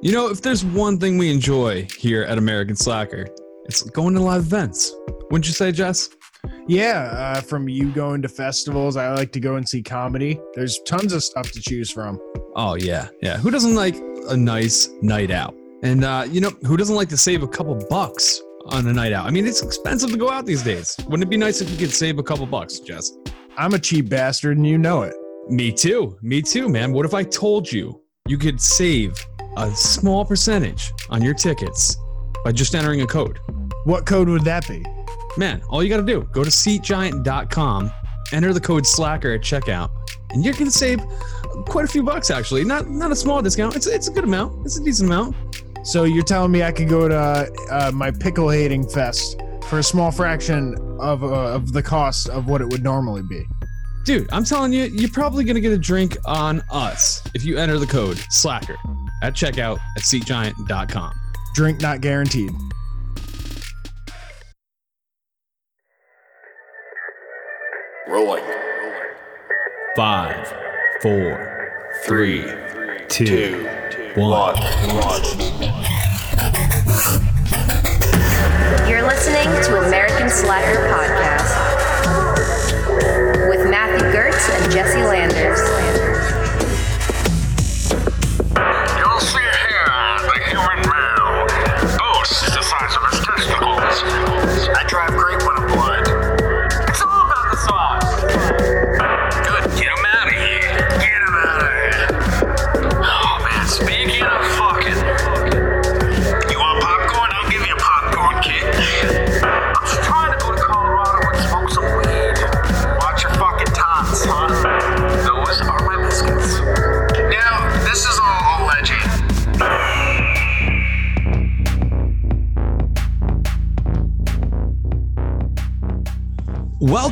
You know, if there's one thing we enjoy here at American Slacker, it's going to live events. Wouldn't you say, Jess? Yeah, uh, from you going to festivals, I like to go and see comedy. There's tons of stuff to choose from. Oh, yeah. Yeah. Who doesn't like a nice night out? And, uh, you know, who doesn't like to save a couple bucks on a night out? I mean, it's expensive to go out these days. Wouldn't it be nice if you could save a couple bucks, Jess? I'm a cheap bastard and you know it. Me too. Me too, man. What if I told you you could save a small percentage on your tickets by just entering a code? What code would that be? Man, all you got to do, go to seatgiant.com, enter the code slacker at checkout, and you're going to save quite a few bucks actually. Not not a small discount. It's it's a good amount. It's a decent amount. So you're telling me I could go to uh, my pickle hating fest for a small fraction of uh, of the cost of what it would normally be. Dude, I'm telling you, you're probably going to get a drink on us if you enter the code slacker at checkout at seatgiant.com. Drink not guaranteed. Rolling. Five, four, three, two, Two. one. One. You're listening to American Slacker Podcast with Matthew Gertz and Jesse Landers.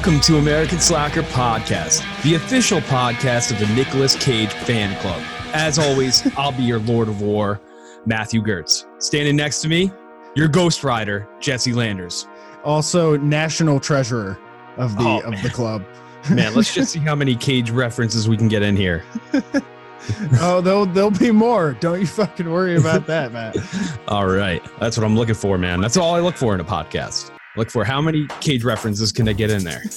Welcome to American Slacker Podcast, the official podcast of the Nicolas Cage fan club. As always, I'll be your Lord of War, Matthew Gertz. Standing next to me, your Ghost Rider, Jesse Landers. Also, national treasurer of the Oh, of man. the club. Man, let's just see how many Cage references we can get in here. oh, there'll there'll be more. Don't you fucking worry about that, Matt. All right. That's what I'm looking for, man. That's all I look for in a podcast. Look for how many Cage references can I get in there.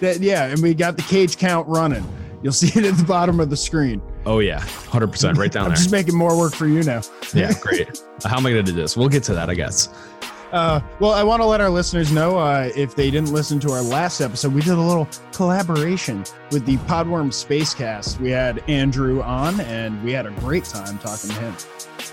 That, yeah, and we got the cage count running. You'll see it at the bottom of the screen. Oh, yeah. 100% right down I'm there. just making more work for you now. Yeah, great. How am I going to do this? We'll get to that, I guess. Uh, well, I want to let our listeners know uh, if they didn't listen to our last episode, we did a little collaboration with the Podworm Spacecast. We had Andrew on, and we had a great time talking to him.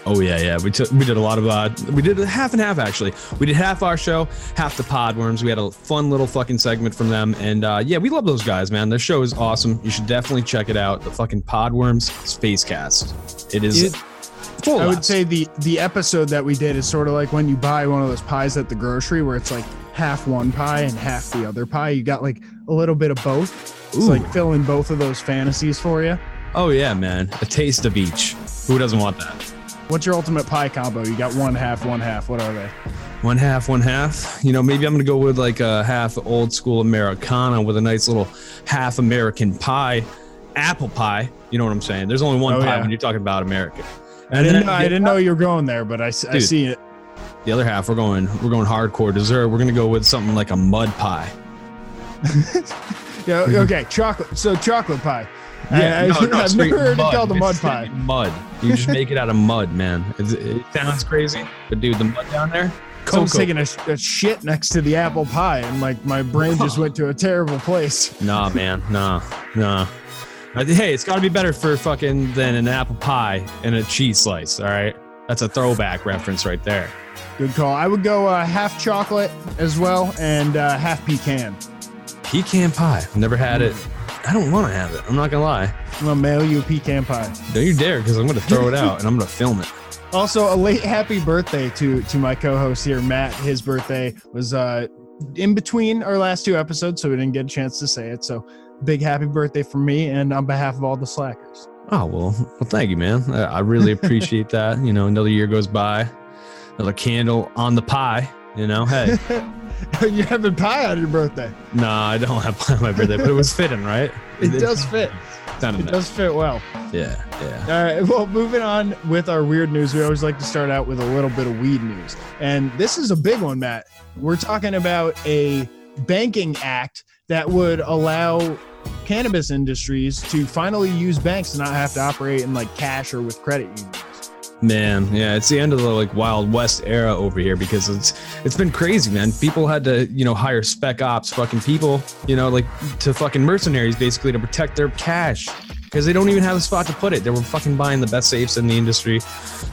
Oh yeah, yeah. We took we did a lot of uh we did a half and half actually. We did half our show, half the Podworms. We had a fun little fucking segment from them, and uh yeah, we love those guys, man. Their show is awesome. You should definitely check it out. The fucking Podworms Spacecast. It is It- full. I would say the the episode that we did is sort of like when you buy one of those pies at the grocery, where it's like half one pie and half the other pie. You got like a little bit of both. It's Ooh. like filling both of those fantasies for you. Oh yeah, man. A taste of each. Who doesn't want that? What's your ultimate pie combo? You got one half, one half. What are they? One half, one half. You know, maybe I'm gonna go with like a half old school Americana with a nice little half American pie, apple pie. You know what I'm saying? There's only one Oh, pie yeah. when you're talking about America. I didn't then know, I didn't know you were going there, but I, Dude. see it. The other half, we're going we're going hardcore dessert. We're gonna go with something like a mud pie. Yeah, okay, chocolate. So chocolate pie. I, no, no, have never heard mud. it called a mud pie. Mud. You just make it out of mud, man. It's, it sounds crazy, but dude, the mud down there. I was taking a, a shit next to the apple pie, and like my brain just went to a terrible place. Nah, man. Nah, nah. Hey, it's got to be better for fucking than an apple pie and a cheese slice. All right, that's a throwback reference right there. Good call. I would go uh, half chocolate as well, and uh, half pecan. Pecan pie. Never had it. I don't want to have it. I'm not gonna lie. I'm gonna mail you a pecan pie. Don't you dare, because I'm gonna throw it out and I'm gonna film it. Also, a late happy birthday to to my co-host here, Matt. His birthday was uh, in between our last two episodes, so we didn't get a chance to say it. So, big happy birthday from me and on behalf of all the slackers. Oh well, well, thank you, man. I, really appreciate that. You know, another year goes by, another candle on the pie. You know, hey, You're having pie on your birthday. nah, I don't have pie on my birthday, but it was fitting, right? It does fit. Of It does fit well. Yeah, yeah. All right. Well, moving on with our weird news, we always like to start out with a little bit of weed news. And this is a big one, Matt. We're talking about a banking act that would allow cannabis industries to finally use banks and not have to operate in like cash or with credit unions. Man, yeah, it's the end of the like Wild West era over here because it's it's been crazy, man. People had to, you know, hire spec ops, fucking people, you know, like to fucking mercenaries basically to protect their cash because they don't even have a spot to put it. They were fucking buying the best safes in the industry.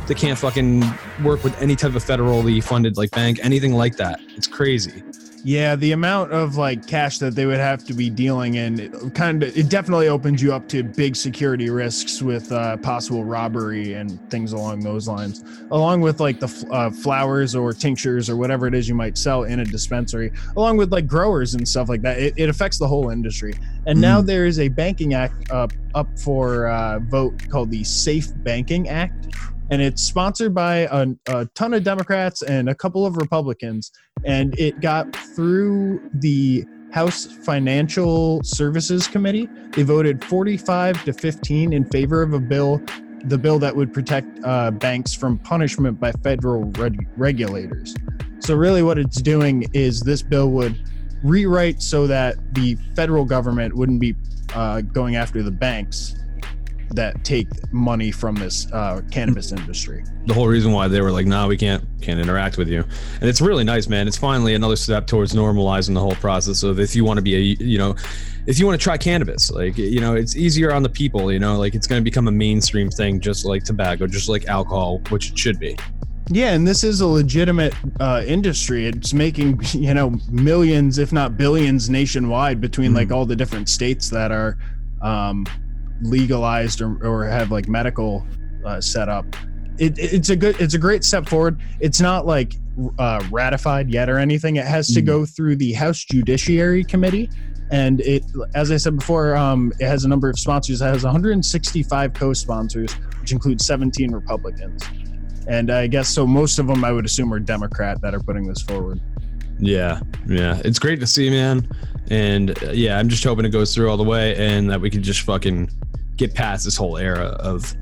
They can't fucking work with any type of federally funded like bank, anything like that. It's crazy. Yeah, the amount of like cash that they would have to be dealing in kind of it definitely opens you up to big security risks with uh, possible robbery and things along those lines. Along with like the f- uh, flowers or tinctures or whatever it is you might sell in a dispensary, along with like growers and stuff like that. It, it affects the whole industry. And now there is a banking act up up for uh, vote called the Safe Banking Act. And it's sponsored by a, a ton of Democrats and a couple of Republicans and it got through the House Financial Services Committee. They voted 45 to 15 in favor of a bill, the bill that would protect uh, banks from punishment by federal reg- regulators. So, really, what it's doing is this bill would rewrite so that the federal government wouldn't be uh, going after the banks that take money from this uh, cannabis industry. the whole reason why they were like, "Nah, we can't can't interact with you," and it's really nice, man. It's finally another step towards normalizing the whole process of if you want to be a, you know, if you want to try cannabis, like you know, it's easier on the people. You know, like it's going to become a mainstream thing, just like tobacco, just like alcohol, which it should be. Yeah, and this is a legitimate uh, industry. It's making you know millions, if not billions, nationwide between like all the different states that are um, legalized or, or have like medical uh, set up. It, it's a good, it's a great step forward. It's not like uh, ratified yet or anything. It has to Mm. go through the House Judiciary Committee, and it, as I said before, um, it has a number of sponsors. It has 165 co-sponsors, which includes 17 Republicans. And I guess so. Most of them, I would assume, are Democrat that are putting this forward. Yeah, yeah, it's great to see, man. And uh, yeah, I'm just hoping it goes through all the way, and that we can just fucking get past this whole era of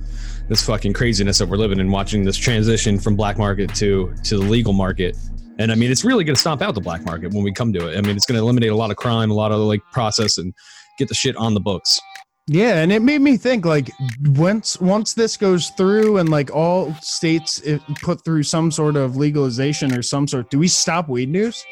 this fucking craziness that we're living in, watching this transition from black market to to the legal market. And I mean, it's really going to stomp out the black market when we come to it. I mean, it's going to eliminate a lot of crime, a lot of like process, and get the shit on the books. Yeah, and it made me think like once once this goes through and like all states eh, put through some sort of legalization or some sort, do we stop weed news?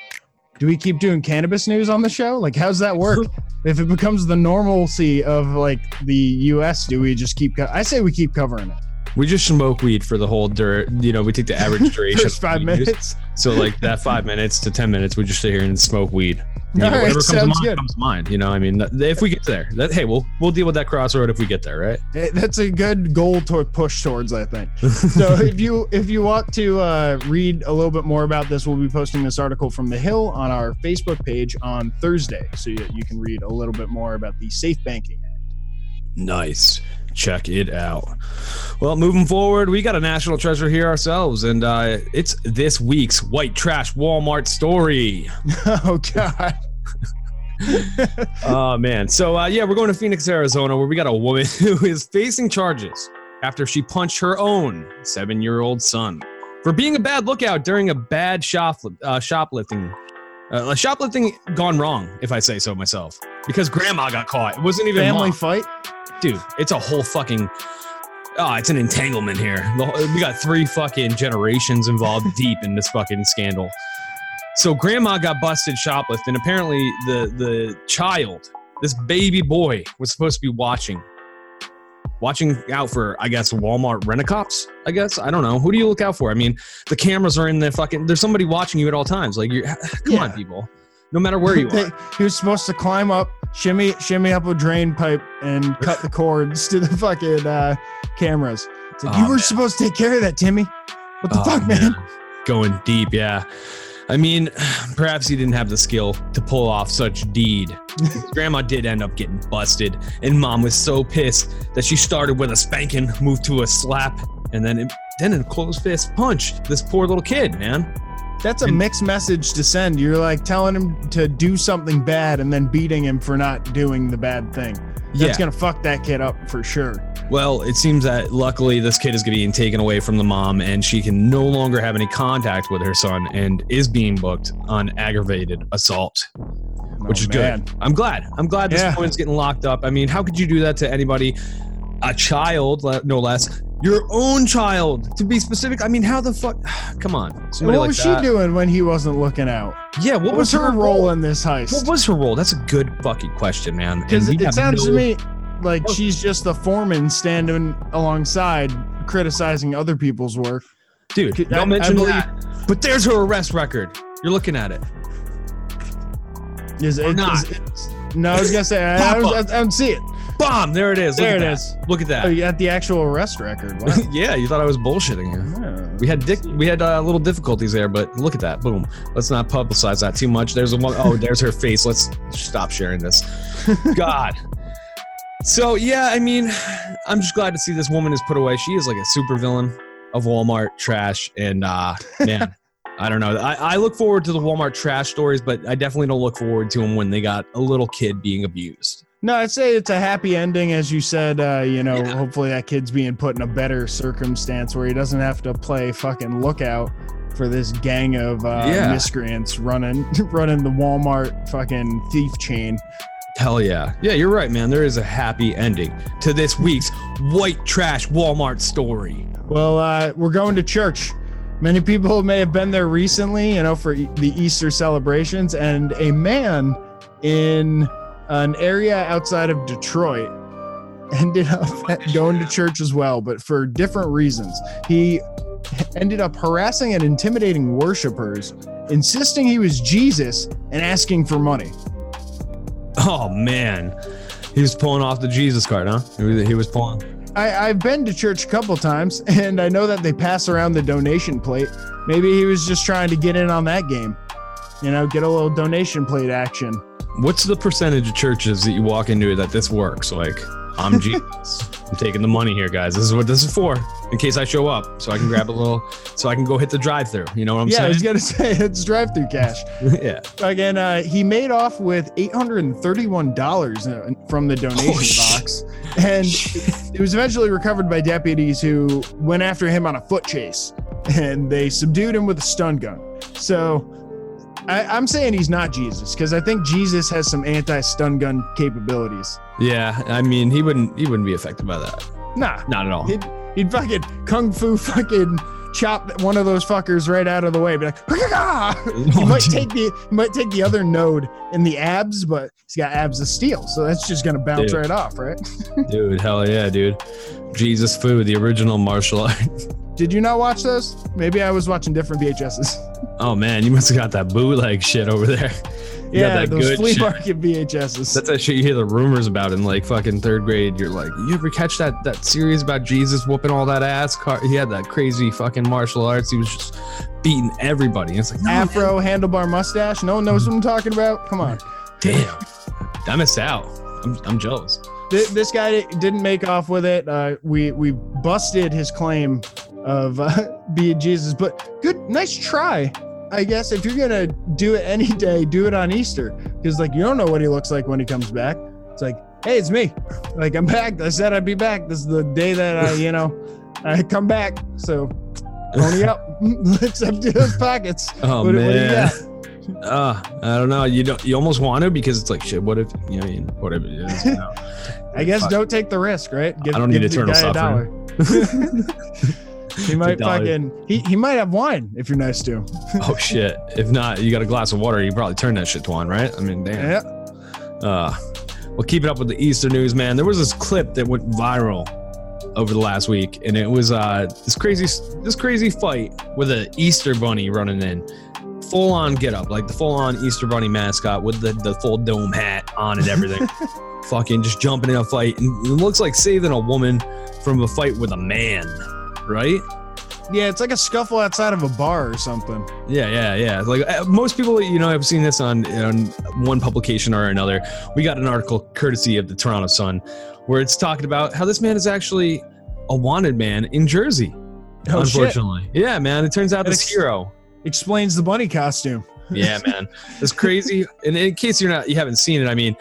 Do we keep doing cannabis news on the show? Like, how's that work? if it becomes the normalcy of like the U.S., do we just keep? Co- I say we keep covering it. We just smoke weed for the whole dur You know, we take the average duration. First five minutes. So like that five minutes to ten minutes, we just sit here and smoke weed. You know, All right, whatever comes to mind good. comes to mind. You know, I mean, if we get there, that, hey, we'll we'll deal with that crossroad if we get there, right? That's a good goal to push towards, I think. so if you if you want to uh, read a little bit more about this, we'll be posting this article from the Hill on our Facebook page on Thursday, so you, you can read a little bit more about the Safe Banking Act. Nice. Check it out. Well, moving forward, we got a national treasure here ourselves, and uh, it's this week's white trash Walmart story. oh God! oh man. So uh, yeah, we're going to Phoenix, Arizona, where we got a woman who is facing charges after she punched her own seven-year-old son for being a bad lookout during a bad shop uh, shoplifting. Uh, shoplifting gone wrong, if I say so myself, because grandma got caught. It wasn't even Family mom. fight. dude. It's a whole fucking. Oh, it's an entanglement here. We got three fucking generations involved deep in this fucking scandal. So grandma got busted shoplifting. Apparently, the the child, this baby boy, was supposed to be watching, watching out for, I guess, Walmart rent-a-cops. I guess I don't know. Who do you look out for? I mean, the cameras are in the fucking. There's somebody watching you at all times. Like, you're, come on, people. No matter where you are. he was supposed to climb up, shimmy, shimmy up a drain pipe, and cut the cords to the fucking uh, cameras. It's like, Oh, you were man. supposed to take care of that, Timmy. What the Oh, fuck, man? Going deep, yeah. I mean, perhaps he didn't have the skill to pull off such deed. Grandma did end up getting busted, and mom was so pissed that she started with a spanking, moved to a slap, and then it, then a closed fist punch. This poor little kid, man. That's a And- mixed message to send. You're like telling him to do something bad and then beating him for not doing the bad thing. Yeah. That's gonna fuck that kid up for sure. Well, it seems that luckily this kid is being taken away from the mom and she can no longer have any contact with her son and is being booked on aggravated assault, oh, which Oh, is man. good. I'm glad. I'm glad this Yeah. woman's getting locked up. I mean, how could you do that to anybody? A child, no less. Your own child, to be specific. I mean, how the fuck? Come on. Somebody what like was that. she doing when he wasn't looking out? Yeah, what, What was her role in this heist? What was her role? That's a good fucking question, man. Because it sounds no- to me like Oh. she's just the foreman standing alongside, criticizing other people's work. dude. Don't I- I mention believe- that. But there's her arrest record. You're looking at it. Is Or it? not. is it- no, I was gonna say I, I, was, up. I, don't see it. Bomb. There it is. Look There at it that. is. Look at that. Oh, you got the actual arrest record. Wow. yeah, you thought I was bullshitting you. We had dick, we had uh, little difficulties there, but look at that. Boom. Let's not publicize that too much. There's a one oh, there's her face. Let's stop sharing this. God. So yeah, I mean, I'm just glad to see this woman is put away. She is like a super villain of Walmart trash, and uh man, I don't know. I, I look forward to the Walmart trash stories, but I definitely don't look forward to them when they got a little kid being abused. No, I'd say it's a happy ending, as you said. Uh, you know, Yeah. hopefully that kid's being put in a better circumstance where he doesn't have to play fucking lookout for this gang of uh, Yeah. miscreants running running the Walmart fucking thief chain. Hell yeah. Yeah, you're right, man. There is a happy ending to this week's white trash Walmart story. Well, uh, we're going to church. Many people may have been there recently, you know, for e- the Easter celebrations, and a man in an area outside of Detroit ended up going to church as well, but for different reasons. He ended up harassing and intimidating worshipers, insisting he was Jesus and asking for money. Oh man. He was pulling off the Jesus card, huh? He was, he was pulling. I, I've been to church a couple times, and I know that they pass around the donation plate. Maybe he was just trying to get in on that game. You know, get a little donation plate action. What's the percentage of churches that you walk into that this works? Like, I'm Jesus. I'm taking the money here, guys. This is what this is for. In case I show up, so I can grab a little, so I can go hit the drive-through. You know what I'm saying? yeah, I was gonna say it's drive-through cash. yeah. Again, uh, he made off with eight hundred and thirty-one dollars from the donation Oh, shit. box, and it was eventually recovered by deputies who went after him on a foot chase, and they subdued him with a stun gun. So. I, I'm saying he's not Jesus because I think Jesus has some anti-stun gun capabilities. Yeah. I mean, he wouldn't. He wouldn't be affected by that. Nah, Not at all. he'd, he'd fucking kung fu fucking chop one of those fuckers right out of the way. Be like, he might take the he might take the other node in the abs, but he's got abs of steel, so that's just gonna bounce Dude. right off, right? Dude, hell yeah, dude. Jesus food, the original martial art. Did you not watch those? Maybe I was watching different VHSs. Oh man, you must have got that bootleg shit over there. You yeah, that those flea shit. market VHSs. That's that shit you hear the rumors about in like fucking third grade. You're like, you ever catch that that series about Jesus whooping all that ass? Car- He had that crazy fucking martial arts. He was just beating everybody. And it's like, no, man, Afro handlebar mustache. No one knows what I'm talking about. Come on. damn, I missed out. I'm, I'm jealous. Th- this guy didn't make off with it. Uh, we we busted his claim of uh, being Jesus, but good, nice try. I guess if you're gonna do it any day, do it on Easter, because like you don't know what he looks like when he comes back. It's like, hey, it's me. Like I'm back. I said I'd be back. This is the day that I, you know, I come back. So pony up. Let's empty those pockets. Oh What- what man. got? Uh, I don't know. You don't. You almost want to because it's like shit. What if you know? I mean, what if it is? You know? I guess Fuck. don't take the risk, right? Give, I don't need eternal suffering. he might fucking he, he might have wine if you're nice to him. oh shit! If not, you got a glass of water. You probably turn that shit to wine, right? I mean, damn. Yeah. Uh, well, keep it up with the Easter news, man. There was this clip that went viral over the last week, and it was uh this crazy this crazy fight with an Easter bunny running in, full on get up, like the full on Easter bunny mascot with the the full dome hat on and everything, fucking just jumping in a fight, and it looks like saving a woman from a fight with a man, right? Yeah, it's like a scuffle outside of a bar or something. Yeah, yeah, yeah. Like uh, most people, you know, I've seen this on, on one publication or another. We got an article courtesy of the Toronto Sun where it's talking about how this man is actually a wanted man in Jersey. Oh, shit. unfortunately, yeah, man. It turns out That this ex- hero. Explains the bunny costume. Yeah, man. It's crazy. And in case you're not, you haven't seen it. I mean,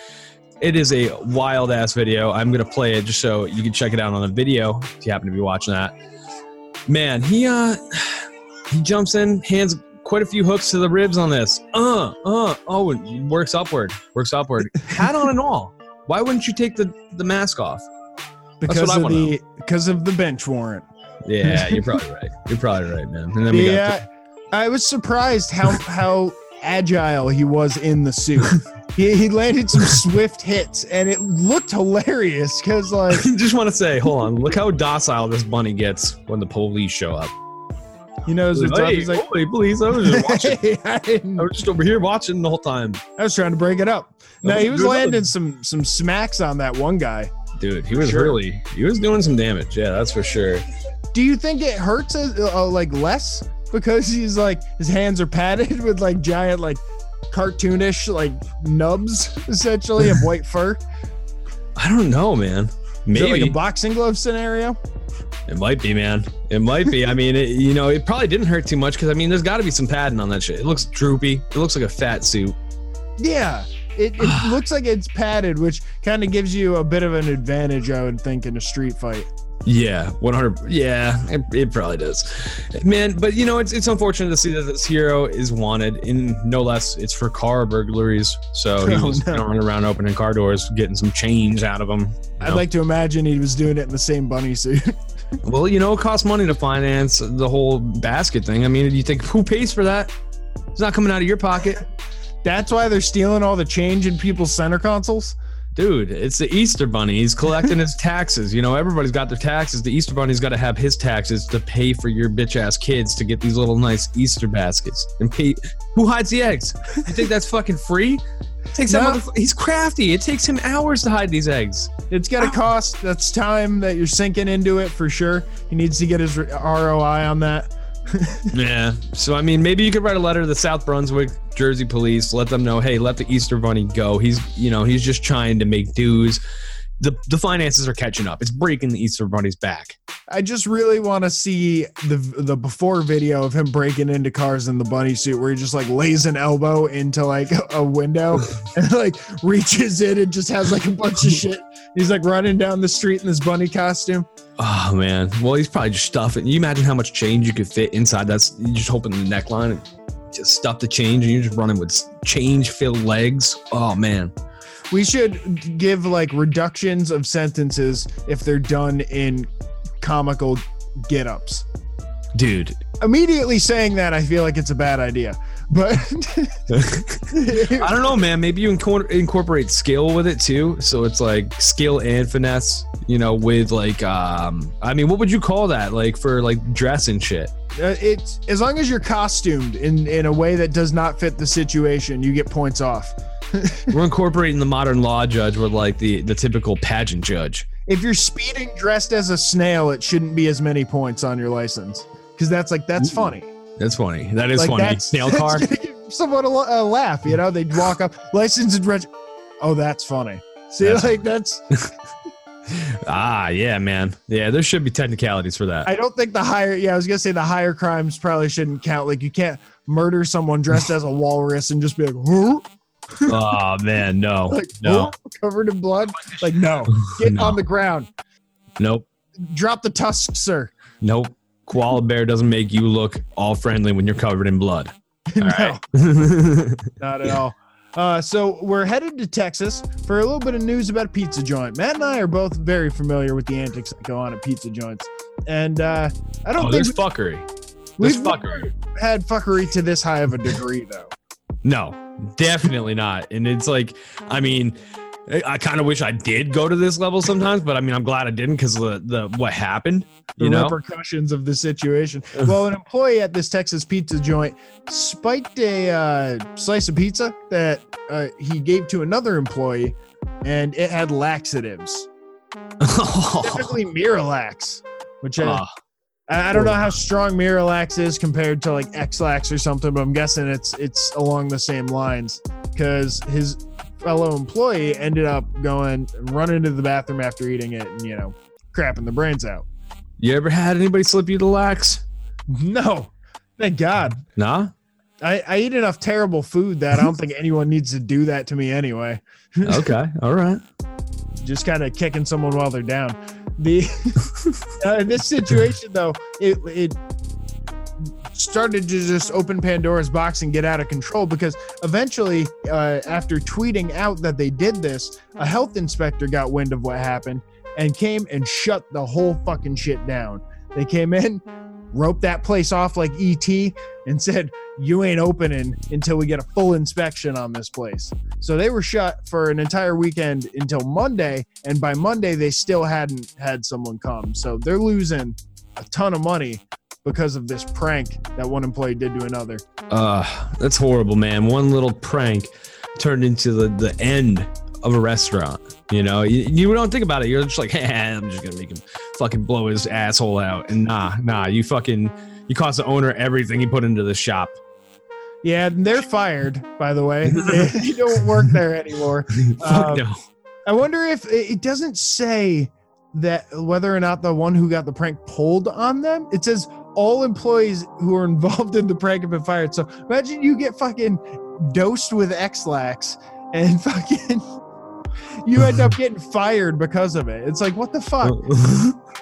It is a wild ass video. I'm gonna play it just so you can check it out on the video if you happen to be watching that. Man, he uh he jumps in, hands quite a few hooks to the ribs on this. Uh, uh, oh, and works upward, works upward. Hat on and all. Why wouldn't you take the the mask off? because of the because of the bench warrant. Yeah, you're probably right. You're probably right, man. And then we got Yeah, I was surprised how how agile he was in the suit. he, he landed some swift hits, and it looked hilarious because like just want to say, hold on, look how docile this bunny gets when the police show up. he knows what's up. Hey, He's like, holy police! I was just watching. hey, I, I was just over here watching the whole time. I was trying to break it up. No, he was good. landing some some smacks on that one guy. Dude, he was Sure. really he was doing some damage. Yeah, that's for sure. Do you think it hurts uh, uh, like less because he's like his hands are padded with like giant like cartoonish like nubs essentially of white fur? I don't know, man. Is it Maybe like a boxing glove scenario? it might be, man. It might be. I mean, it, you know, it probably didn't hurt too much because I mean, there's got to be some padding on that shit. It looks droopy. It looks like a fat suit. Yeah. It, it looks like it's padded, which kind of gives you a bit of an advantage, I would think, in a street fight. Yeah, 100. Yeah, it, it probably does, man. But you know, it's it's unfortunate to see that this hero is wanted in no less. It's for car burglaries. So oh, he Oh, was no. running around opening car doors, getting some change out of them. you I'd like to imagine he was doing it in the same bunny suit. Well, you know, it costs money to finance the whole basket thing. I mean, you think who pays for that? It's not coming out of your pocket, That's why they're stealing all the change in people's center consoles. Dude. It's the Easter Bunny. He's collecting his taxes. You know, everybody's got their taxes. The Easter Bunny's got to have his taxes to pay for your bitch ass kids to get these little nice Easter baskets. And pay. Who hides the eggs? You think that's fucking free? takes that motherf- He's crafty. It takes him hours to hide these eggs. It's got a ah. cost. That's time that you're sinking into it for sure. He needs to get his ROI on that. Yeah. So I mean, maybe you could write a letter to the South Brunswick Jersey Police, let them know, hey, let the Easter Bunny go. He's, you know, he's just trying to make dues. The the finances are catching up. It's breaking the Easter Bunny's back. I just really want to see the the before video of him breaking into cars in the bunny suit, where he just like lays an elbow into like a window and like reaches in and just has like a bunch of shit. He's like running down the street in this bunny costume. Oh man. Well, he's probably just stuffing. You imagine how much change you could fit inside That's You just hoping the neckline just stuff the change, and you're just running with change filled legs. Oh man. We should give like reductions of sentences if they're done in comical get ups. Dude, Immediately saying that, I feel like it's a bad idea. But I don't know, man. Maybe you incor- incorporate skill with it too. So it's like skill and finesse, you know, with like, um, I mean, what would you call that? Like for like dress and shit. Uh, it's as long as you're costumed in in a way that does not fit the situation, you get points off. We're incorporating the modern law judge with like the the typical pageant judge. If you're speeding dressed as a snail, it shouldn't be as many points on your license because that's like that's Ooh, funny. That's funny. That is like funny. that's car. someone a, a laugh. You know, they'd walk up license and reg. Oh, that's funny. See, That's like that's. ah, yeah, man. Yeah, there should be technicalities for that. I don't think the higher. Yeah, I was gonna say the higher crimes probably shouldn't count. Like you can't murder someone dressed as a walrus and just be like, "Huh?" oh man, no, like no, covered in blood. Like no, get No. on the ground. nope, Drop the tusks, sir. nope. Koala bear doesn't make you look all friendly when you're covered in blood. no, right. not at all. Uh, so we're headed to Texas for a little bit of news about a pizza joint. Matt and I are both very familiar with the antics that go on at pizza joints, and uh, I don't oh, think there's fuckery. There's we've fuckery. had fuckery to this high of a degree, though. No, definitely not. And it's like, I mean, I, kind of wish I did go to this level sometimes, but I mean, I'm glad I didn't because the the what happened. The You know, repercussions of the situation. Well, an employee at this Texas pizza joint spiked a uh, slice of pizza that uh, he gave to another employee, and it had laxatives, typically Miralax, which uh, I I don't know how strong Miralax is compared to like Ex-Lax or something, but I'm guessing it's it's along the same lines because his fellow employee ended up going running to the bathroom after eating it and you know crapping the brains out. you ever had anybody slip you the lax? No, thank God. Nah. I, I eat enough terrible food that I don't think anyone needs to do that to me anyway. Okay, all right. Just kind of kicking someone while they're down. The uh, in this situation though, it it started to just open Pandora's box and get out of control because eventually, uh, after tweeting out that they did this, a health inspector got wind of what happened and came and shut the whole fucking shit down. They came in, roped that place off like ET, and said, You ain't opening until we get a full inspection on this place. So they were shut for an entire weekend until Monday. And by Monday, they still hadn't had someone come. So they're losing a ton of money because of this prank that one employee did to another. Uh, that's horrible, man. One little prank turned into the, the end of a restaurant. You know, you, you don't think about it. You're just like, hey, I'm just gonna make him fucking blow his asshole out. And nah, nah, you fucking you cost the owner everything he put into the shop. Yeah, and they're fired, by the way. they don't work there anymore. Fuck Um, no. I wonder if it doesn't say that whether or not the one who got the prank pulled on them. It says all employees who are involved in the prank have been fired. So imagine you get fucking dosed with Ex-Lax and fucking you end up getting fired because of it. It's like what the fuck?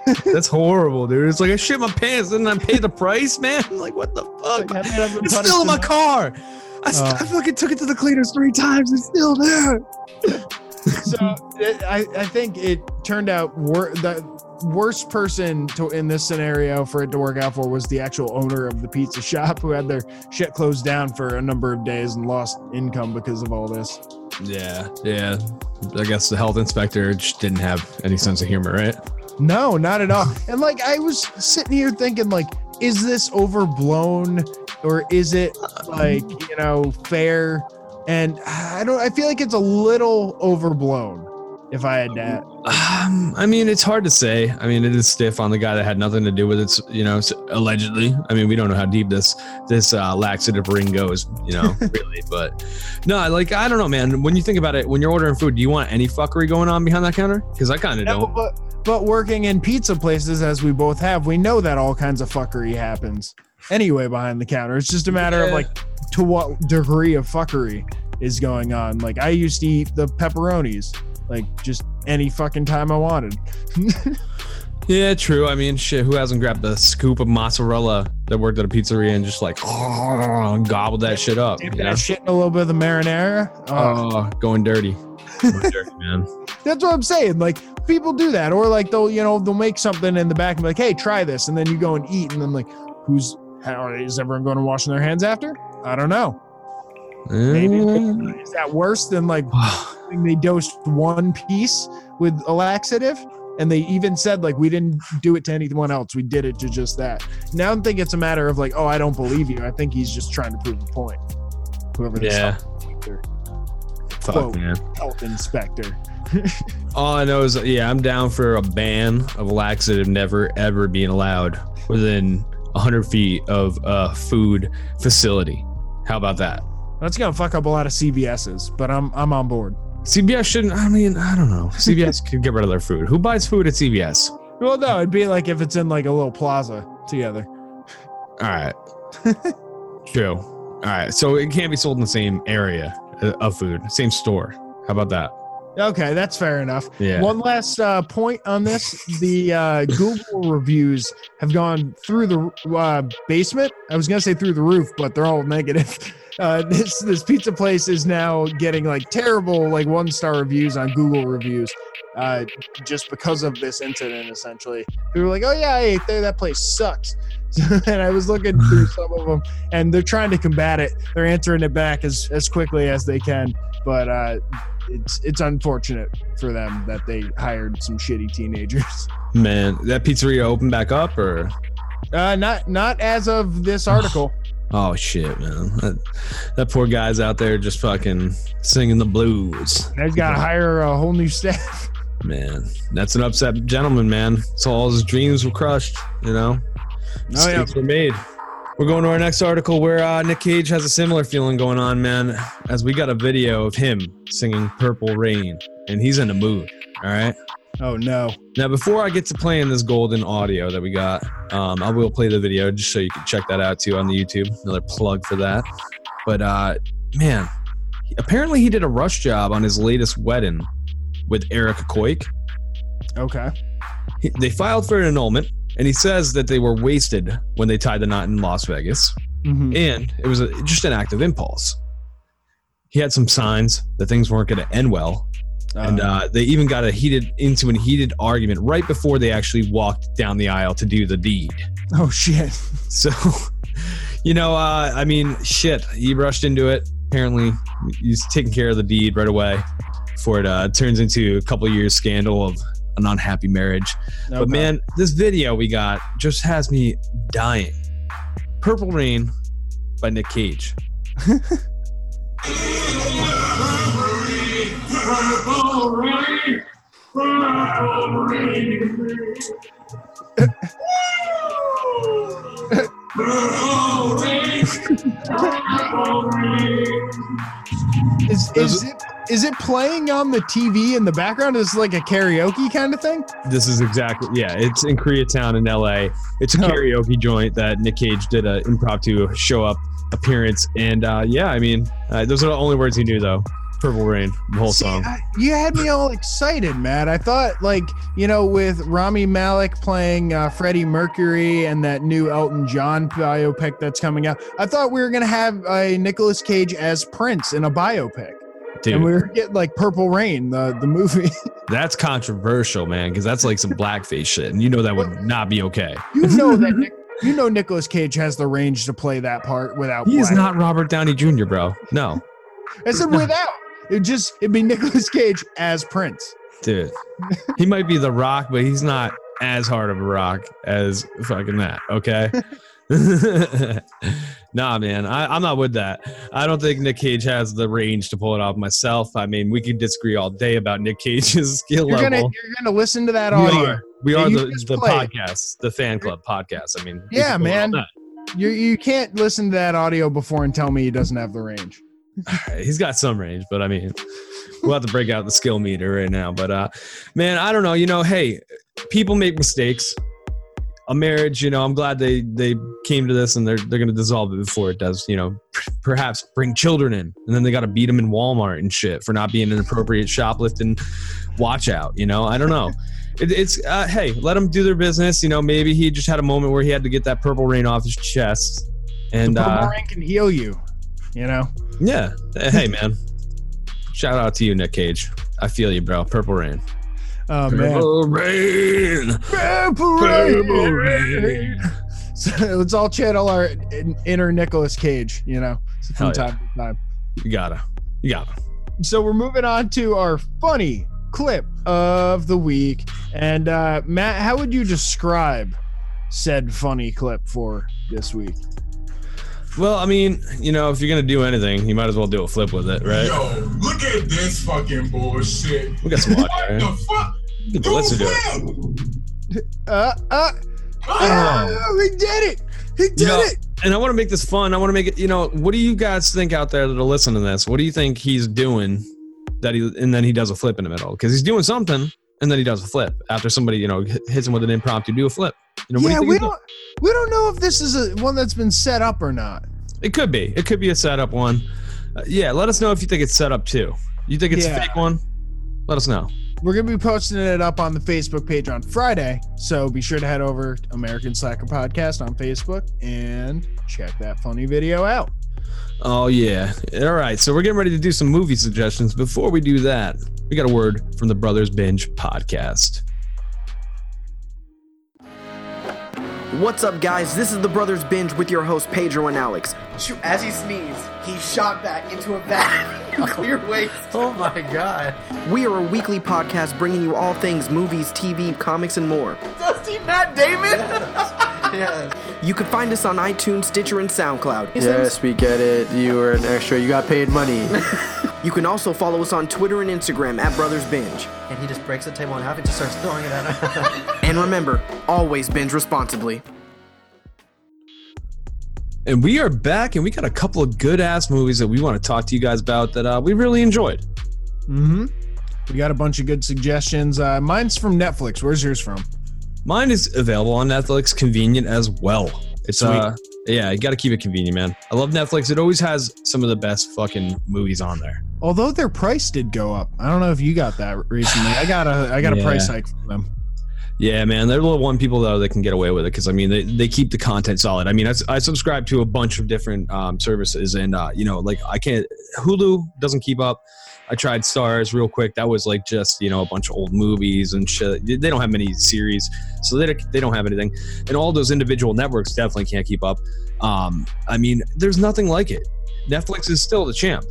That's horrible, dude. It's like I shit my pants and I pay the price, man. Like what the fuck? Like, haven't I been It's still in my enough? car. I, st- Oh. I fucking took it to the cleaners three times. It's still there. so it, I, I think it turned out wor- the worst person to in this scenario for it to work out for was the actual owner of the pizza shop who had their shit closed down for a number of days and lost income because of all this. Yeah, yeah. I guess the health inspector just didn't have any sense of humor, right? No, not at all. And like I was sitting here thinking, like, is this overblown or is it like you know fair? And I don't. I feel like it's a little overblown. If I had to, Um, I mean, it's hard to say. I mean, it is stiff on the guy that had nothing to do with it. You know, allegedly. I mean, we don't know how deep this this uh, laxative ring goes. You know, really. But no, like I don't know, man. When you think about it, when you're ordering food, do you want any fuckery going on behind that counter? Because I kind of No, don't. but but working in pizza places as we both have, we know that all kinds of fuckery happens anyway behind the counter. It's just a matter of like to what degree of fuckery is going on. Like I used to eat the pepperonis like just any fucking time I wanted. Yeah, true. I mean, shit. Who hasn't grabbed the scoop of mozzarella that worked at a pizzeria and just like gobbled that shit up? Dip you know? shit in a little bit of the marinara. Oh, Oh, going dirty. Going dirty, man. that's what I'm saying. Like people do that, or like they'll you know they'll make something in the back and be like, hey, try this, and then you go and eat, and then like, who's how is everyone going to wash their hands after? I don't know. Maybe is that worse than like they dosed one piece with a laxative? And they even said like we didn't do it to anyone else. We did it to just that. Now I think it's a matter of like, oh, I don't believe you. I think he's just trying to prove a point. Whoever this Yeah. health inspector, Fuck, Whoa. man. health inspector. All I know is, yeah, I'm down for a ban of laxative never ever being allowed within 100 feet of a food facility. How about that? That's gonna fuck up a lot of CVS's, but I'm I'm on board. CVS shouldn't. I mean, I don't know. CVS could get rid of their food. Who buys food at CVS? Well, no, it'd be like if it's in like a little plaza together. All right. True. All right. So it can't be sold in the same area uh, of food, same store. How about that? Okay, that's fair enough. Yeah. One last uh, point on this: the uh, Google reviews have gone through the uh, basement. I was gonna say through the roof, but they're all negative. Uh, this this pizza place is now getting like terrible like one star reviews on Google reviews, uh, just because of this incident. Essentially, they were like, "Oh yeah, I ate there. That place sucks." and I was looking through some of them, and they're trying to combat it. They're answering it back as as quickly as they can, but uh, it's it's unfortunate for them that they hired some shitty teenagers. Man, that pizzeria open back up or? Uh, not not as of this article. Oh shit, man. That, that poor guy's out there just fucking singing the blues. They've got to hire a whole new staff. Man, that's an upset gentleman, man. So all his dreams were crushed, you know? Oh, yeah. Mistakes were made. We're going to our next article where uh, Nick Cage has a similar feeling going on, man, as we got a video of him singing Purple Rain, and he's in a mood, all right? Oh no. Now, before I get to playing this golden audio that we got, um, I will play the video just so you can check that out too on the YouTube. Another plug for that. But uh, man, apparently he did a rush job on his latest wedding with Erika Koike. Okay. He- They filed for an annulment, and he says that they were wasted when they tied the knot in Las Vegas, Mhm. and it was a, just an act of impulse. He had some signs that things weren't going to end well, and uh, they even got a heated into a heated argument right before they actually walked down the aisle to do the deed. oh shit. So, you know, uh, I mean, shit, he rushed into it. Apparently, he's taking care of the deed right away before it uh, turns into a couple years scandal of an unhappy marriage. But Okay. man, this video we got just has me dying. Purple Rain by Nick Cage. Is is it is it playing on the TV in the background? Is it like a karaoke kind of thing? This is exactly yeah. It's in Koreatown in L.A. It's a Oh. karaoke joint that Nick Cage did an impromptu show up appearance, and uh, yeah, I mean, uh, those are the only words he knew though. Purple Rain, the whole See, song. I- you had me all excited, Matt. I thought, like, you know, with Rami Malek playing uh, Freddie Mercury and that new Elton John biopic that's coming out, I thought we were gonna have a Nicolas Cage as Prince in a biopic, Dude, and we were getting like Purple Rain, the the movie. that's controversial, man, because that's like some blackface shit, and you know that would not be okay. you know that. Nick, you know Nicolas Cage has the range to play that part without. He is not Robert Downey Jr., bro. No, I said without. It just it'd be Nicolas Cage as Prince. dude. He might be the Rock, but he's not as hard of a rock as fucking that. Okay. nah, man, I, I'm not with that. I don't think Nick Cage has the range to pull it off myself. I mean, we could disagree all day about Nick Cage's skill You're level. gonna you're gonna listen to that we audio. are, we are the, the played. podcast, the fan club podcast. I mean, Yeah, can pull all man. You you can't listen to that audio before and tell me he doesn't have the range. That. He's got some range, but I mean, we'll have to break out the skill meter right now. But uh, man, I don't know. You know, hey, people make mistakes. A marriage, you know, I'm glad they they came to this and they're they're gonna dissolve it before it does. You know, perhaps bring children in, and then they got to beat them in Walmart and shit for not being an appropriate shoplifting watch out. You know, I don't know. It, it's uh, hey, let them do their business. You know, maybe he just had a moment where he had to get that purple rain off his chest, and the Purple uh, Rain can heal you. You know. Yeah, hey man, shout out to you, Nick Cage. I feel you, bro. Purple rain. Oh man. rain. Purple Purple Rain. rain. So let's all channel our inner Nicolas Cage. You know, from Hell yeah. time to time. You gotta, you gotta. So we're moving on to our funny clip of the week. And uh, Matt, how would you describe said funny clip for this week? Well, I mean, you know, if you're gonna do anything, you might as well do a flip with it, right? Yo, look at this fucking bullshit. We got some audio. What the fuck? Get the Do listener a to it. flip. Uh, uh, Ah! oh, he did it. He did You know, it. and I want to make this fun. I want to make it. You know, what do you guys think out there that are listening to this? What do you think he's doing that he and then he does a flip in the middle because he's doing something and then he does a flip after somebody you know hits him with an impromptu do a flip. You know, what do yeah, you we don't we don't know if this is a one that's been set up or not. It could be. It could be a setup one. Uh, yeah, let us know if you think it's set up too. You think it's Yeah. a fake one? Let us know. We're gonna be posting it up on the Facebook page on Friday, so be sure to head over to American Slacker Podcast on Facebook and check that funny video out. Oh yeah. All right. So we're getting ready to do some movie suggestions. Before we do that, we got a word from the Brothers Binge podcast. What's up, guys? This is the Brothers Binge with your host Pedro and Alex. Shoot, as he sneezed, he shot back into a vat of clear waste. Oh my god. We are a weekly podcast bringing you all things movies, TV, comics, and more. Dusty Matt Damon? Yeah. You can find us on iTunes, Stitcher, and SoundCloud. Yes, we get it. You were an extra. You got paid money. You can also follow us on Twitter and Instagram at Brothers Binge. and he just breaks the table in half and just starts throwing it at him. And remember, always binge responsibly. And we are back, and we got a couple of good ass movies that we want to talk to you guys about that uh, we really enjoyed. Mm-hmm. We got a bunch of good suggestions. Uh, mine's from Netflix. Where's yours from? Mine is available on Netflix, convenient as well. It's Sweet. uh yeah, you got to keep it convenient, man. I love Netflix. It always has some of the best fucking movies on there. Although their price did go up. I don't know if you got that recently. I got a I got a Yeah. price hike from them. Yeah, man, they're the one people though that can get away with it because I mean they, they keep the content solid. I mean, I subscribe to a bunch of different um, services, and uh, you know, like I can't Hulu doesn't keep up. I tried Starz real quick. That was like just you know a bunch of old movies and shit. They don't have many series, so they don't- they don't have anything. And all those individual networks definitely can't keep up. Um, I mean, there's nothing like it. Netflix is still the champ.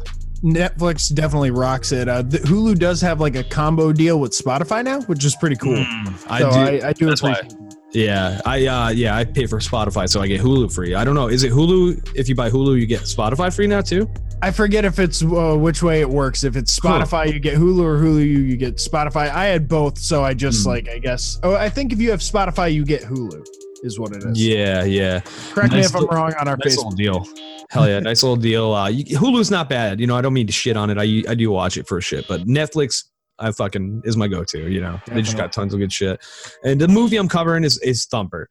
Netflix definitely rocks it. Uh, the, Hulu does have like a combo deal with Spotify now, which is pretty cool. I so do. I, I do that's why. appreciate. Yeah, I uh yeah, I pay for Spotify so I get Hulu free. I don't know, is it Hulu if you buy Hulu you get Spotify free now too? I forget if it's uh, which way it works. If it's Spotify, you get Hulu, or Hulu, you, you get Spotify. I had both, so I just Hmm. like I guess. Oh, I think if you have Spotify, you get Hulu. Is what it is. Yeah, yeah. Correct me Nice if I'm wrong on our Nice Facebook. deal. Hell yeah, nice little deal. Uh, you, Hulu's not bad. You know, I don't mean to shit on it. I I do watch it for a shit, but Netflix, I fucking is my go-to. You know, they just got tons of good shit. And the movie I'm covering is is Thumper.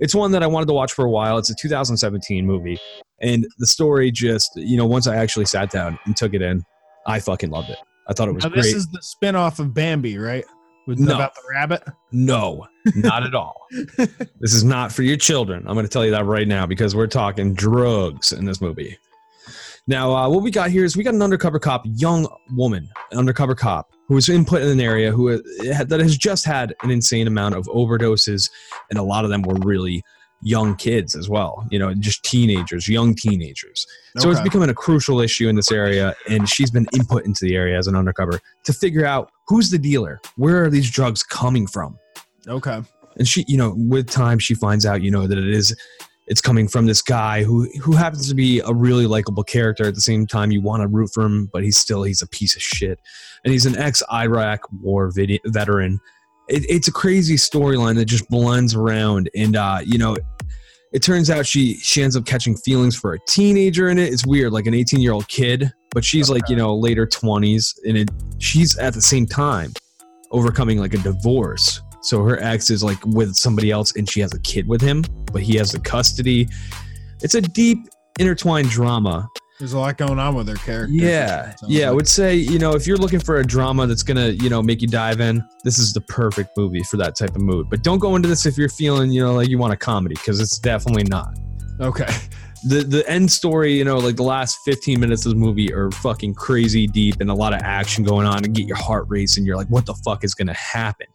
It's one that I wanted to watch for a while. It's a 2017 movie, and the story just you know once I actually sat down and took it in, I fucking loved it. I thought it was Now, great. this is the spin-off of Bambi, right? With No. about the rabbit. No, not at all. this is not for your children. I'm going to tell you that right now because we're talking drugs in this movie. Now, uh, what we got here is we got an undercover cop, young woman, an undercover cop who was input in an area who had, that has just had an insane amount of overdoses, and a lot of them were really young kids as well. You know, just teenagers, young teenagers. So it's becoming a crucial issue in this area, and she's been input into the area as an undercover to figure out who's the dealer, where are these drugs coming from Okay. and she you know with time she finds out you know that it is it's coming from this guy who who happens to be a really likable character at the same time you want to root for him but he's still he's a piece of shit. And he's an ex-iraq war vid- veteran. It, it's a crazy storyline that just blends around and uh you know it turns out she she ends up catching feelings for a teenager in it. It's weird like an 18 year old kid but she's like you know later 20s and it she's at the same time overcoming like a divorce so her ex is like with somebody else and she has a kid with him but he has the custody it's a deep intertwined drama There's a lot going on with her character. yeah yeah i would say you know if you're looking for a drama that's gonna you know make you dive in this is the perfect movie for that type of mood but don't go into this if you're feeling you know like you want a comedy because it's definitely not Okay. the the end story, you know, like the last 15 minutes of the movie are fucking crazy deep and a lot of action going on and get your heart racing. You're like, what the fuck is gonna happen?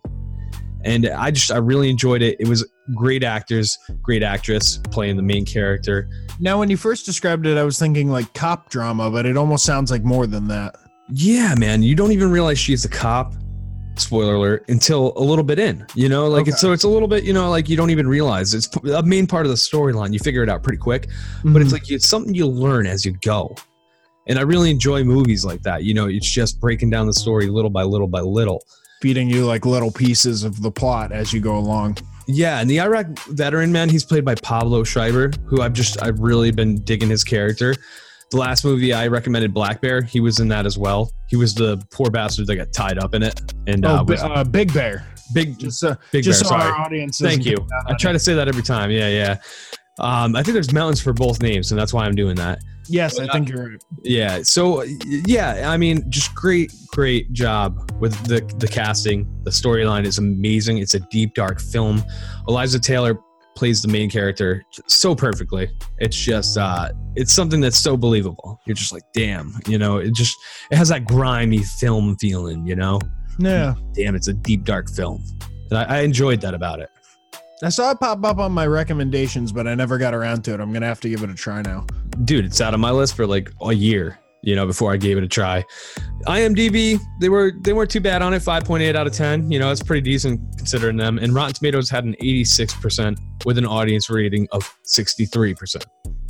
And I just I really enjoyed it. It was great actors, great actress playing the main character. Now, when you first described it, I was thinking like cop drama, but it almost sounds like more than that. Yeah, man, you don't even realize she's a cop. Spoiler alert! Until a little bit in, you know, like it's so it's a little bit, you know, like you don't even realize it's a main part of the storyline. You figure it out pretty quick, but it's Mhm. like it's something you learn as you go. And I really enjoy movies like that. You know, it's just breaking down the story little by little by little. Feeding you like little pieces of the plot as you go along. Yeah, and the Iraq veteran man, he's played by Pablo Schreiber, who I've just I've really been digging his character. The last movie I recommended, Black Bear, he was in that as well. He was the poor bastard that got tied up in it, and uh, oh, Bi- was uh, Big Bear. big. Just, uh, Big just Bear, so sorry. our audience. Thank you. I try to say that every time. Yeah, yeah. Um, I think there's mountains for both names, and that's why I'm doing that. Yes, I think you're right. Yeah. So yeah, I mean, just great, great job with the the casting. The storyline is amazing. It's a deep, dark film. Eliza Taylor plays the main character so perfectly. It's just uh it's something that's so believable. You're just like, damn, you know, it just it has that grimy film feeling, you know? Yeah. Damn, it's a deep, dark film. And I, I enjoyed that about it. I saw it pop up on my recommendations, but I never got around to it. I'm gonna have to give it a try now. dude, it's out on my list for like a year, you know, before I gave it a try. IMDb, they were they weren't too bad on it, 5.8 out of 10. You know, it's pretty decent considering them. And Rotten Tomatoes had an 86% with an audience rating of 63%.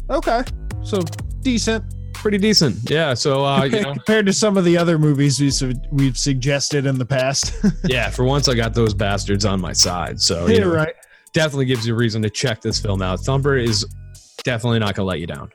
Okay, so decent Pretty decent. Yeah. So uh, you know, compared to some of the other movies we su- we've suggested in the past. yeah, for once I got those bastards on my side. So you right. Definitely gives you a reason to check this film out. Thumper is definitely not gonna let you down.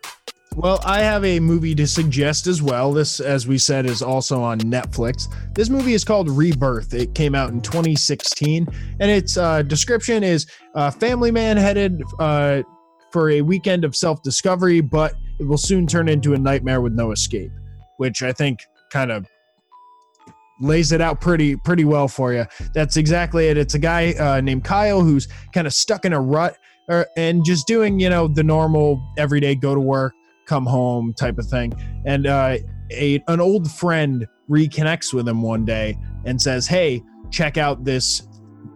Well, I have a movie to suggest as well. This, as we said, is also on Netflix. This movie is called Rebirth. It came out in 2016, and its uh, description is a family man headed uh, for a weekend of self discovery, but it will soon turn into a nightmare with no escape, which I think kind of lays it out pretty pretty well for you. That's exactly it. It's a guy uh, named Kyle who's kind of stuck in a rut or, and just doing you know the normal everyday go to work, come home type of thing. And uh, a an old friend reconnects with him one day and says, "Hey, check out this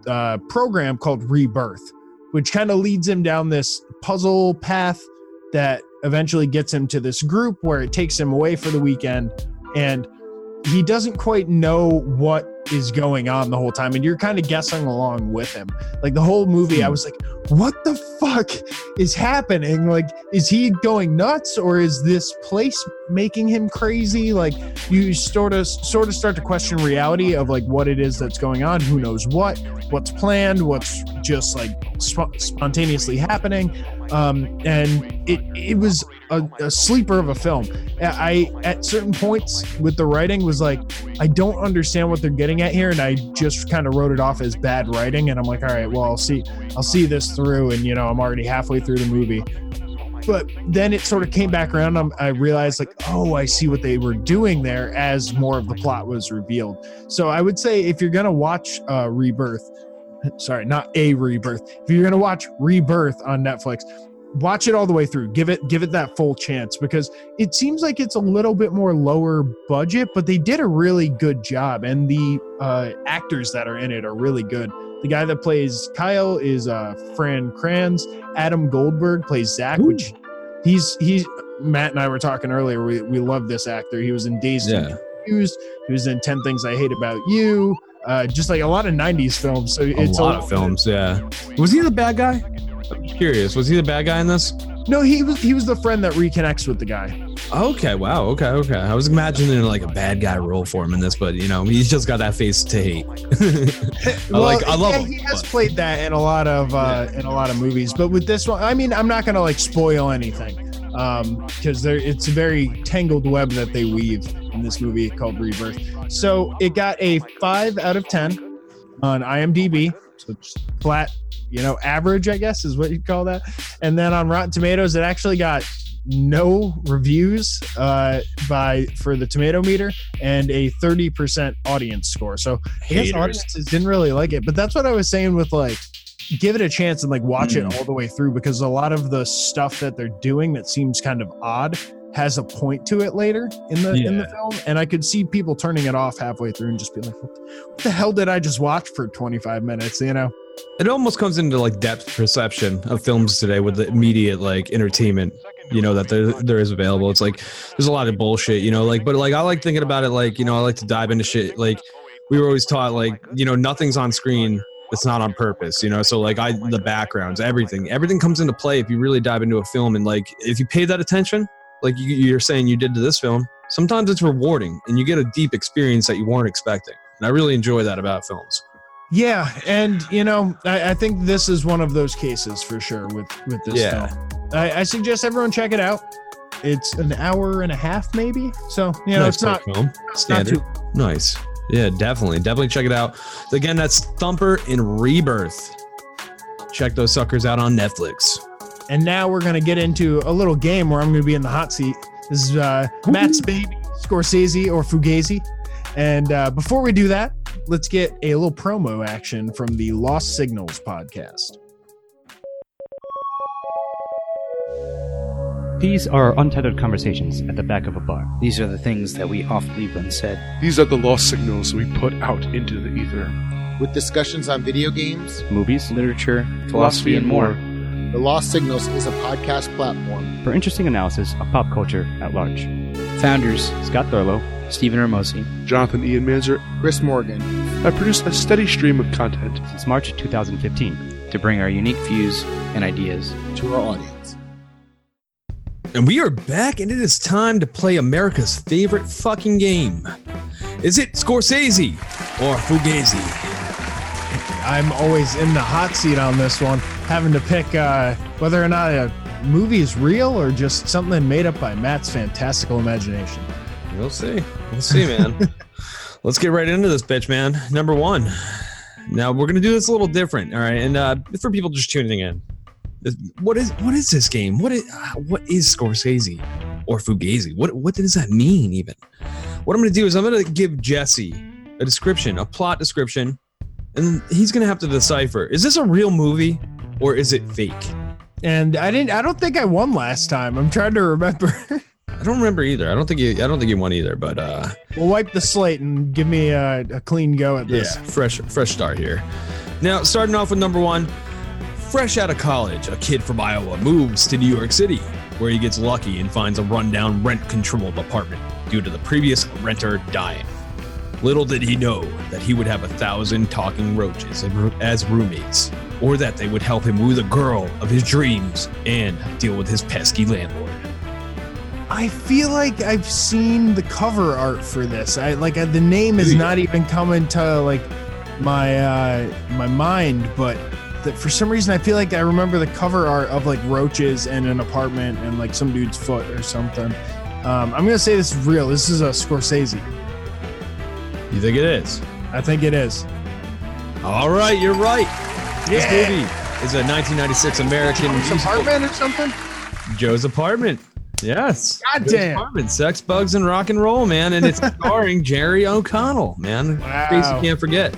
uh, program called Rebirth," which kind of leads him down this puzzle path that eventually gets him to this group where it takes him away for the weekend and he doesn't quite know what is going on the whole time and you're kind of guessing along with him. Like the whole movie i was like what the fuck is happening? Like is he going nuts or is this place making him crazy? Like you sort of sort of start to question reality of like what it is that's going on who knows what what's planned what's just like sp- spontaneously happening. Um and it it was a, a sleeper of a film. I at certain points with the writing was like i don't understand what they're getting at here and i just kind of wrote it off as bad writing and i'm like all right well i'll see i'll see this through and you know i'm already halfway through the movie. But then it sort of came back around I'm, i realized like oh i see what they were doing there as more of the plot was revealed. So i would say if you're gonna watch uh rebirth sorry not a rebirth if you're gonna watch rebirth on netflix watch it all the way through. Give it give it that full chance because it seems like it's a little bit more lower budget but they did a really good job. And the uh actors that are in it are really good. The guy that plays kyle is uh fran kranz. Adam goldberg plays zach which he's he's matt and i were talking earlier. We, we love this actor. He was in dazed and Yeah. confused. He was in 10 things i hate about you uh just like a lot of 90s films. So A it's lot of films, yeah. Was he the bad guy? I'm curious. Was he the bad guy in this? no he was he was the friend that reconnects with the guy Okay, wow. Okay, okay. I was imagining like a bad guy role for him in this, but you know, he's just got that face to hate. I like, I love yeah, him. he has but- played that in a lot of uh, in a lot of movies, but with this one, I mean, I'm not gonna like spoil anything um, because there it's a very tangled web that they weave in this movie called Rebirth. So it got a five out of ten on IMDb, so flat, you know, average, I guess is what you'd call that. And then on Rotten Tomatoes, it actually got no reviews uh, by for the tomato meter and a 30% audience score. So I guess audiences didn't really like it, but that's what I was saying with like, give it a chance and like watch Mm. it all the way through because a lot of the stuff that they're doing that seems kind of odd has a point to it later in the in the film, and I could see people turning it off halfway through and just be like, "What the, what the hell did I just watch for 25 minutes?" You know? It almost comes into like depth perception of films today with the immediate like entertainment, you know, that there there is available. It's like there's a lot of bullshit, you know, like but like I like thinking about it like, you know, I like to dive into shit like we were always taught like, you know, nothing's on screen that's not on purpose, you know. So like I the backgrounds, everything, everything comes into play if you really dive into a film and like if you pay that attention, like you, you're saying you did to this film, sometimes it's rewarding and you get a deep experience that you weren't expecting. And I really enjoy that about films. Yeah, and you know, I, I think this is one of those cases for sure with with this Yeah. film. I, I suggest everyone check it out. It's an hour and a half, maybe. So you know, nice it's not film. it's not Standard. too Nice. Yeah, definitely. Definitely check it out. Again, that's Thumper in Rebirth. Check those suckers out on Netflix. And now we're gonna get into a little game where I'm gonna be in the hot seat. This is uh, Matt's baby, Scorsese or Fugazi. And uh, before we do that, let's get a little promo action from the Lost Signals podcast. These are untethered conversations at the back of a bar. These are the things that we oft leave unsaid. These are the lost signals we put out into the ether. With discussions on video games, Movies, Literature, philosophy, and more. The Lost Signals is a podcast platform. for interesting analysis of pop culture at large. Founders Scott Thurlow, Stephen Hermosi, Jonathan Ian Manzer, Chris Morgan, I produce a steady stream of content. since March 2015. to bring our unique views and ideas. to our audience. And we are back, and it is time to play America's favorite fucking game. Is it Scorsese or Fugazi? I'm always in the hot seat on this one, having to pick uh, whether or not a movie is real or just something made up by Matt's fantastical imagination. We'll see. We'll see, man. Let's get right into this bitch, man. Number one. Now we're gonna do this a little different, all right? And uh, for people just tuning in, what is what is this game? What is what is Scorsese or Fugazi? What what does that mean even? What I'm gonna do is I'm gonna give Jesse a description, a plot description, and he's gonna have to decipher: is this a real movie or is it fake? And I didn't. I don't think I won last time. I'm trying to remember. I don't remember either. I don't think you. I don't think you won either. But uh, we'll wipe the slate and give me a, a clean go at this. Yeah, fresh, fresh start here. Now, starting off with number one, fresh out of college, a kid from Iowa moves to New York City, where he gets lucky and finds a rundown, rent-controlled apartment due to the previous renter dying. Little did he know that he would have a thousand talking roaches as roommates, or that they would help him woo the girl of his dreams and deal with his pesky landlord. I feel like I've seen the cover art for this. I like uh, the name is not even coming to like my uh my mind, but that for some reason I feel like I remember the cover art of like roaches and an apartment and like some dude's foot or something. Um, I'm gonna say this is real. This is a Scorsese. You think it is? I think it is. All right, you're right. This movie is a 1996 American Joe's musical- apartment or something. Joe's apartment. Yes. God Joe's damn. Apartment, sex, bugs, and rock and roll, man. And it's starring Jerry O'Connell, man. Wow. Face you can't forget.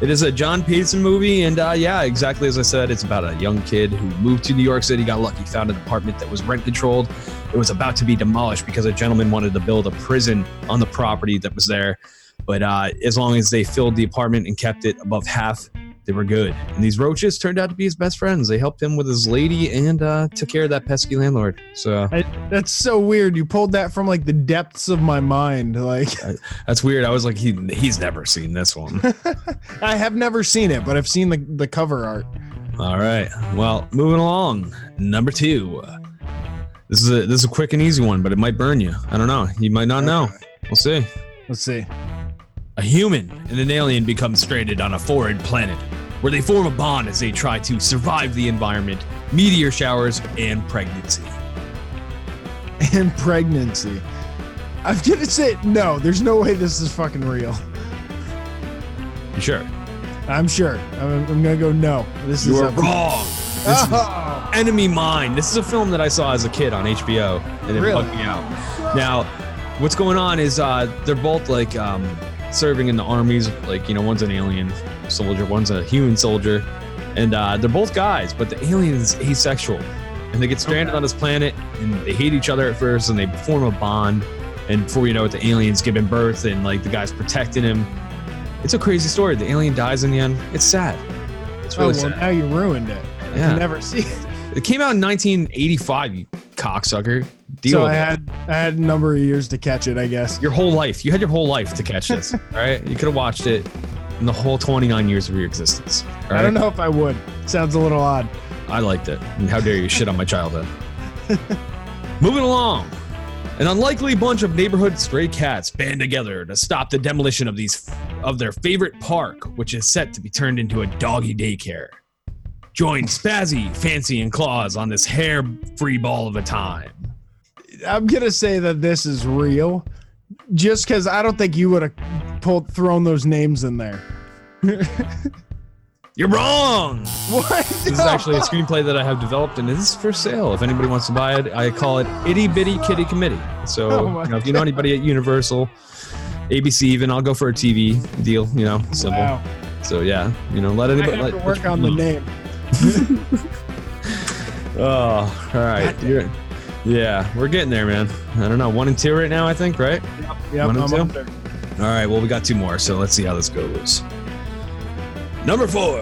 It is a John Peterson movie, and uh, yeah, exactly as I said, it's about a young kid who moved to New York City, got lucky, found an apartment that was rent controlled. It was about to be demolished because a gentleman wanted to build a prison on the property that was there. But uh, as long as they filled the apartment and kept it above half, they were good. And these roaches turned out to be his best friends. They helped him with his lady and uh, took care of that pesky landlord. So I, that's so weird. You pulled that from like the depths of my mind. Like that's weird. I was like, he he's never seen this one. I have never seen it, but I've seen the, the cover art. All right. Well, moving along. Number two. This is a this is a quick and easy one, but it might burn you. I don't know. You might not know. We'll see. Let's see. A human and an alien become stranded on a foreign planet, where they form a bond as they try to survive the environment, meteor showers, and pregnancy. And pregnancy. I'm gonna say no. There's no way this is fucking real. You sure? I'm sure. I'm, I'm gonna go no. This You is are a- wrong. This Oh. is Enemy Mine. This is a film that I saw as a kid on HBO, and it Really? bugged me out. Now, what's going on is uh, they're both like um, serving in the armies. Like you know, one's an alien soldier, one's a human soldier, and uh, they're both guys. But the alien is asexual, and they get stranded on this planet, and they hate each other at first, and they form a bond. And before you know it, the alien's giving birth, and like the guy's protecting him. It's a crazy story. The alien dies in the end. It's sad. It's Oh, really well, sad. now you ruined it. Yeah. can never see it. It came out in 1985, you cocksucker. Deal so with I it. had I had a number of years to catch it, I guess. Your whole life. You had your whole life to catch this. all right. You could have watched it in the whole 29 years of your existence. all I don't know if I would. Sounds a little odd. I liked it. And how dare you shit on my childhood? Moving along. An unlikely bunch of neighborhood stray cats band together to stop the demolition of these of their favorite park, which is set to be turned into a doggy daycare. Join Spazzy, Fancy, and Claus on this hair-free ball of a time. I'm gonna say that this is real, just because I don't think you would have pulled thrown those names in there. You're wrong. What? This is actually a screenplay that I have developed, and it is for sale. If anybody wants to buy it, I call it Itty Bitty Kitty Committee. So, Oh you know, if you know anybody at Universal, ABC, even I'll go for a TV deal. You know, simple. Wow. So yeah, you know, let I anybody have let, to work on the name. Oh, all right. You're- yeah, we're getting there, man. I don't know, one and two right now, I think, right? Yep, One and I'm two? All right, well, we got two more, so let's see how this goes. Number four.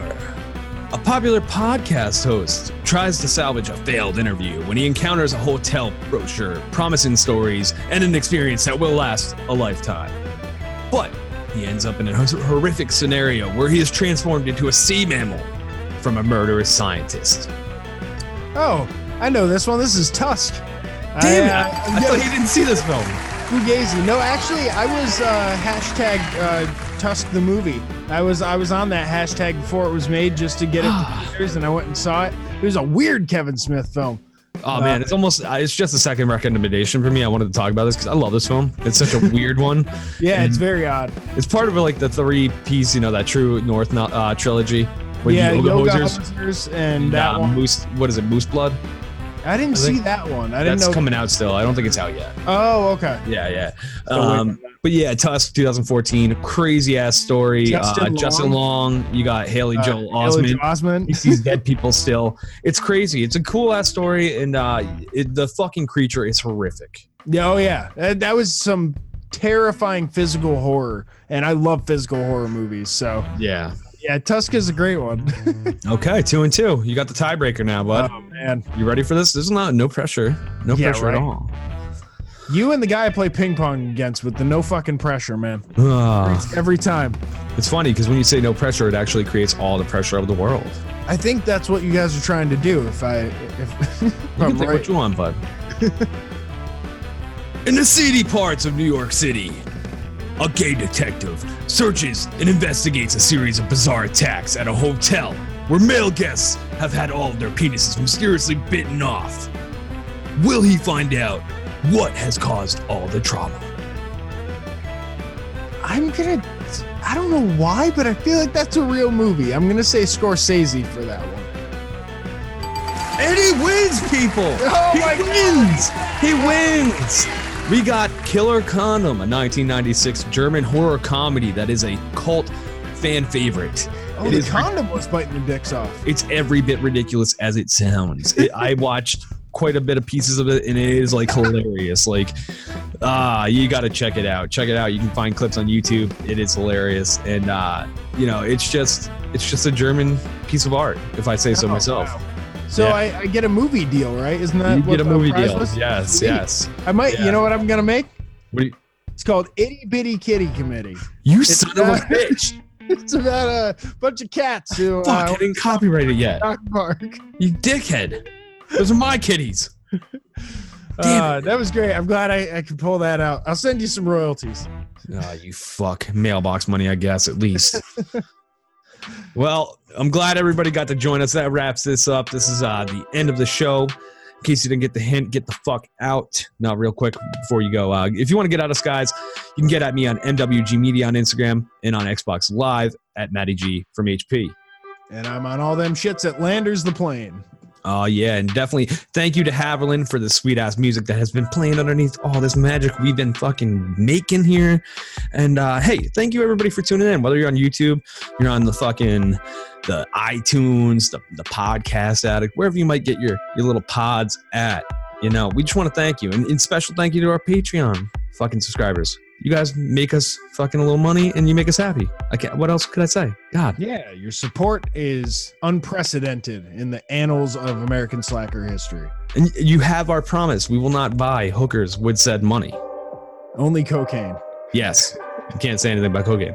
A popular podcast host tries to salvage a failed interview when he encounters a hotel brochure promising stories and an experience that will last a lifetime. But he ends up in a horrific scenario where he is transformed into a sea mammal from a murderous scientist. Oh, I know this one. This is Tusk. Damn it! I, I, I thought you didn't see this film. Fugazi. No, actually, I was uh, hashtag uh, Tusk the movie. I was I was on that hashtag before it was made just to get it to theaters, and I went and saw it. It was a weird Kevin Smith film. Oh man, it's almost uh, it's just a second recommendation for me. I wanted to talk about this because I love this film. It's such a weird one. Yeah, it's very odd. It's part of like the three piece, you know, that True North uh, trilogy. With yeah, Yoga Yoga Hosers Hosers and that uh, one. Moose. What is it? Moose Blood. I didn't I see that one. I didn't That's know. coming out still. I don't think it's out yet. Oh, okay. Yeah, yeah. Um, but yeah, Tusk 2014, crazy ass story. Justin uh, Justin Long. You got Haley Uh, Joel Haley Osment. Osment. He sees dead people still. It's crazy. It's a cool ass story, and uh, it, the fucking creature is horrific. Yeah, oh yeah, that, that was some terrifying physical horror, and I love physical horror movies. So Yeah. Yeah, Tusk is a great one. Okay, two and two. You got the tiebreaker now, bud. oh man, you ready for this? This is not no pressure. No Yeah, pressure right. at all. you and the guy I play ping pong against with the no fucking pressure, man. Ah, Every time. it's funny because when you say no pressure, it actually creates all the pressure of the world. I think that's what you guys are trying to do. If I, if, if You I'm can right. what you want, bud. In the seedy parts of New York City, a gay detective searches and investigates a series of bizarre attacks at a hotel where male guests have had all of their penises mysteriously bitten off. Will he find out what has caused all the trauma? I'm gonna. I don't know why, but I feel like that's a real movie. I'm gonna say Scorsese for that one. And he wins, people. Oh he wins. He wins. We got Killer Condom, a 1996 German horror comedy that is a cult fan favorite. Oh, It the is condom was biting your dicks off. it's every bit ridiculous as it sounds. It, I watched quite a bit of pieces of it, and it is like hilarious. Like, ah, you got to check it out. Check it out. You can find clips on YouTube. It is hilarious, and uh, you know, it's just it's just a German piece of art, if I say so Oh, myself. wow. So Yeah. I, I get a movie deal, right? Isn't that You get a movie deal. was? Yes, Sweet. yes. I might. Yeah. You know what I'm gonna make? What you, It's called Itty Bitty Kitty Committee. you It's son of a bitch! It's about a bunch of cats who. Fuck, I Uh, didn't copyright it yet. Park. You dickhead. Those are my kitties. Damn Uh, that was great. I'm glad I, I could pull that out. I'll send you some royalties. Ah, you fuck. Mailbox money, I guess, at least. well, I'm glad everybody got to join us. That wraps this up. This is uh, the end of the show. In case you didn't get the hint, get the fuck out. Now, real quick before you go, uh, if you want to get out of skies, you can get at me on MWG Media on Instagram and on Xbox Live at Matty G from HP. And I'm on all them shits at Landers the Plane. Oh yeah, and definitely thank you to Haviland for the sweet ass music that has been playing underneath all this magic we've been fucking making here. And uh, hey, thank you everybody for tuning in. Whether you're on YouTube, you're on the fucking the iTunes, the, the podcast addict, wherever you might get your your little pods at. You know, we just want to thank you, and, and special thank you to our Patreon fucking subscribers. You guys make us fucking a little money, and you make us happy. I can't, what else could I say? God, Yeah, your support is unprecedented in the annals of American slacker history. and you have our promise. We will not buy hookers with said money. Only cocaine. Yes. You can't say anything about cocaine.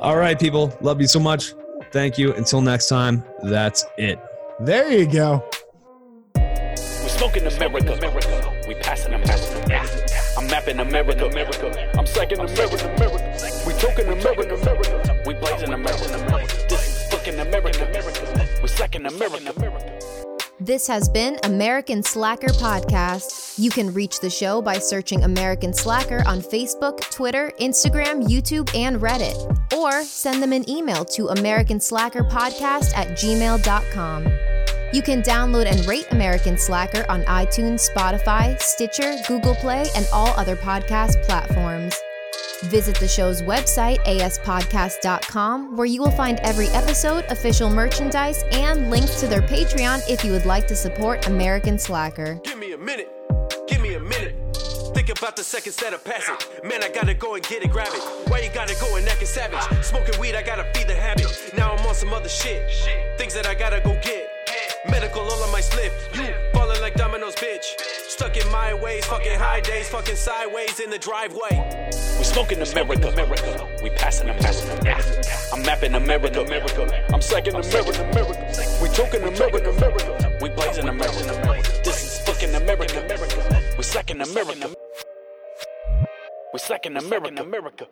All right, people. Love you so much. Thank you. Until next time, that's it. There you go. We smoking America. America. We passing America. Yeah. Mapping America. America. I'm psyching America. America. We talking America. America. We blazing America. This is fucking America. We America. America. This has been American Slacker Podcast. You can reach the show by searching American Slacker on Facebook, Twitter, Instagram, YouTube, and Reddit. Or send them an email to AmericanSlackerPodcast at gmail.com. You can download and rate American Slacker on iTunes, Spotify, Stitcher, Google Play, and all other podcast platforms. Visit the show's website, aspodcast.com, where you will find every episode, official merchandise, and links to their Patreon if you would like to support American Slacker. Give me a minute. Give me a minute. Think about the seconds that are passing. Man, I gotta go and get it, grab it. Why you gotta go and act savage? Smoking weed, I gotta feed the habit. Now I'm on some other shit. Things that I gotta go get. Medical all on my slip. You falling like dominoes, bitch. Stuck in my ways, fucking high days, fucking sideways in the driveway. We smoking America, America. We passing America. I'm mapping America, America. I'm psyching America, America. We talking America, America. We blazing America. This is fucking America, America. We second America. We second America, America.